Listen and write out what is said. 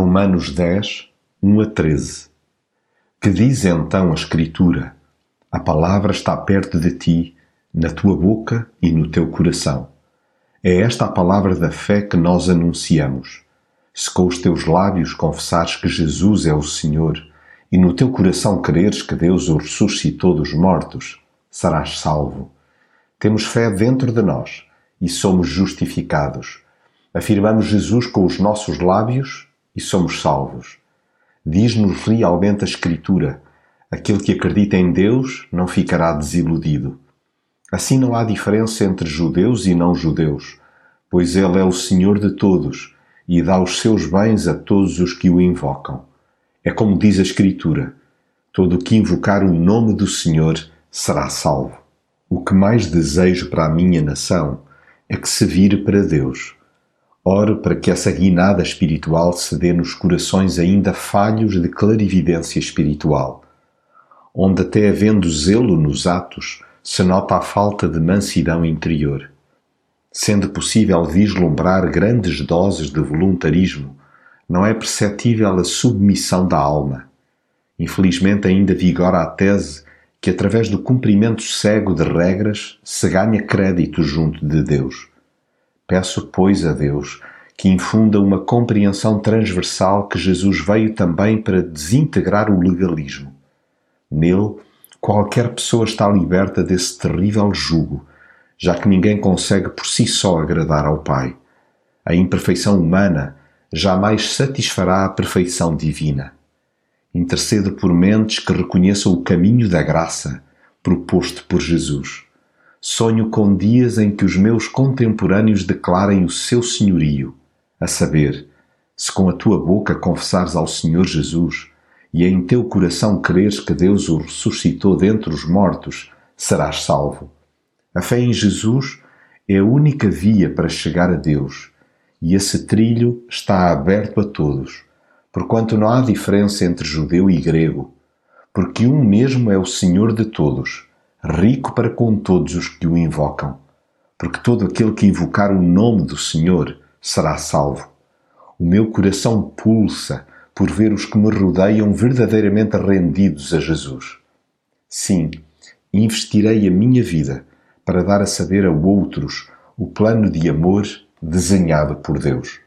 Romanos 10, 1 a 13. Que diz então a Escritura? A palavra está perto de ti, na tua boca e no teu coração. É esta a palavra da fé que nós anunciamos. Se com os teus lábios confessares que Jesus é o Senhor e no teu coração creres que Deus o ressuscitou dos mortos, serás salvo. Temos fé dentro de nós e somos justificados. Afirmamos Jesus com os nossos lábios e somos salvos. Diz-nos realmente a Escritura: aquele que acredita em Deus não ficará desiludido. Assim não há diferença entre judeus e não judeus, pois Ele é o Senhor de todos e dá os seus bens a todos os que o invocam. É como diz a Escritura: todo o que invocar o nome do Senhor será salvo. O que mais desejo para a minha nação é que se vire para Deus. Oro para que essa guinada espiritual se dê nos corações ainda falhos de clarividência espiritual, onde até havendo zelo nos atos, se nota a falta de mansidão interior. Sendo possível vislumbrar grandes doses de voluntarismo, não é perceptível a submissão da alma. Infelizmente ainda vigora a tese que através do cumprimento cego de regras se ganha crédito junto de Deus. Peço, pois, a Deus que infunda uma compreensão transversal que Jesus veio também para desintegrar o legalismo. Nele, qualquer pessoa está liberta desse terrível jugo, já que ninguém consegue por si só agradar ao Pai. A imperfeição humana jamais satisfará a perfeição divina. Intercedo por mentes que reconheçam o caminho da graça proposto por Jesus. Sonho com dias em que os meus contemporâneos declarem o seu senhorio, a saber, se com a tua boca confessares ao Senhor Jesus e em teu coração creres que Deus o ressuscitou dentre os mortos, serás salvo. A fé em Jesus é a única via para chegar a Deus, e esse trilho está aberto a todos porquanto não há diferença entre judeu e grego, porque um mesmo é o Senhor de todos, rico para com todos os que o invocam, porque todo aquele que invocar o nome do Senhor será salvo. O meu coração pulsa por ver os que me rodeiam verdadeiramente rendidos a Jesus. Sim, investirei a minha vida para dar a saber a outros o plano de amor desenhado por Deus.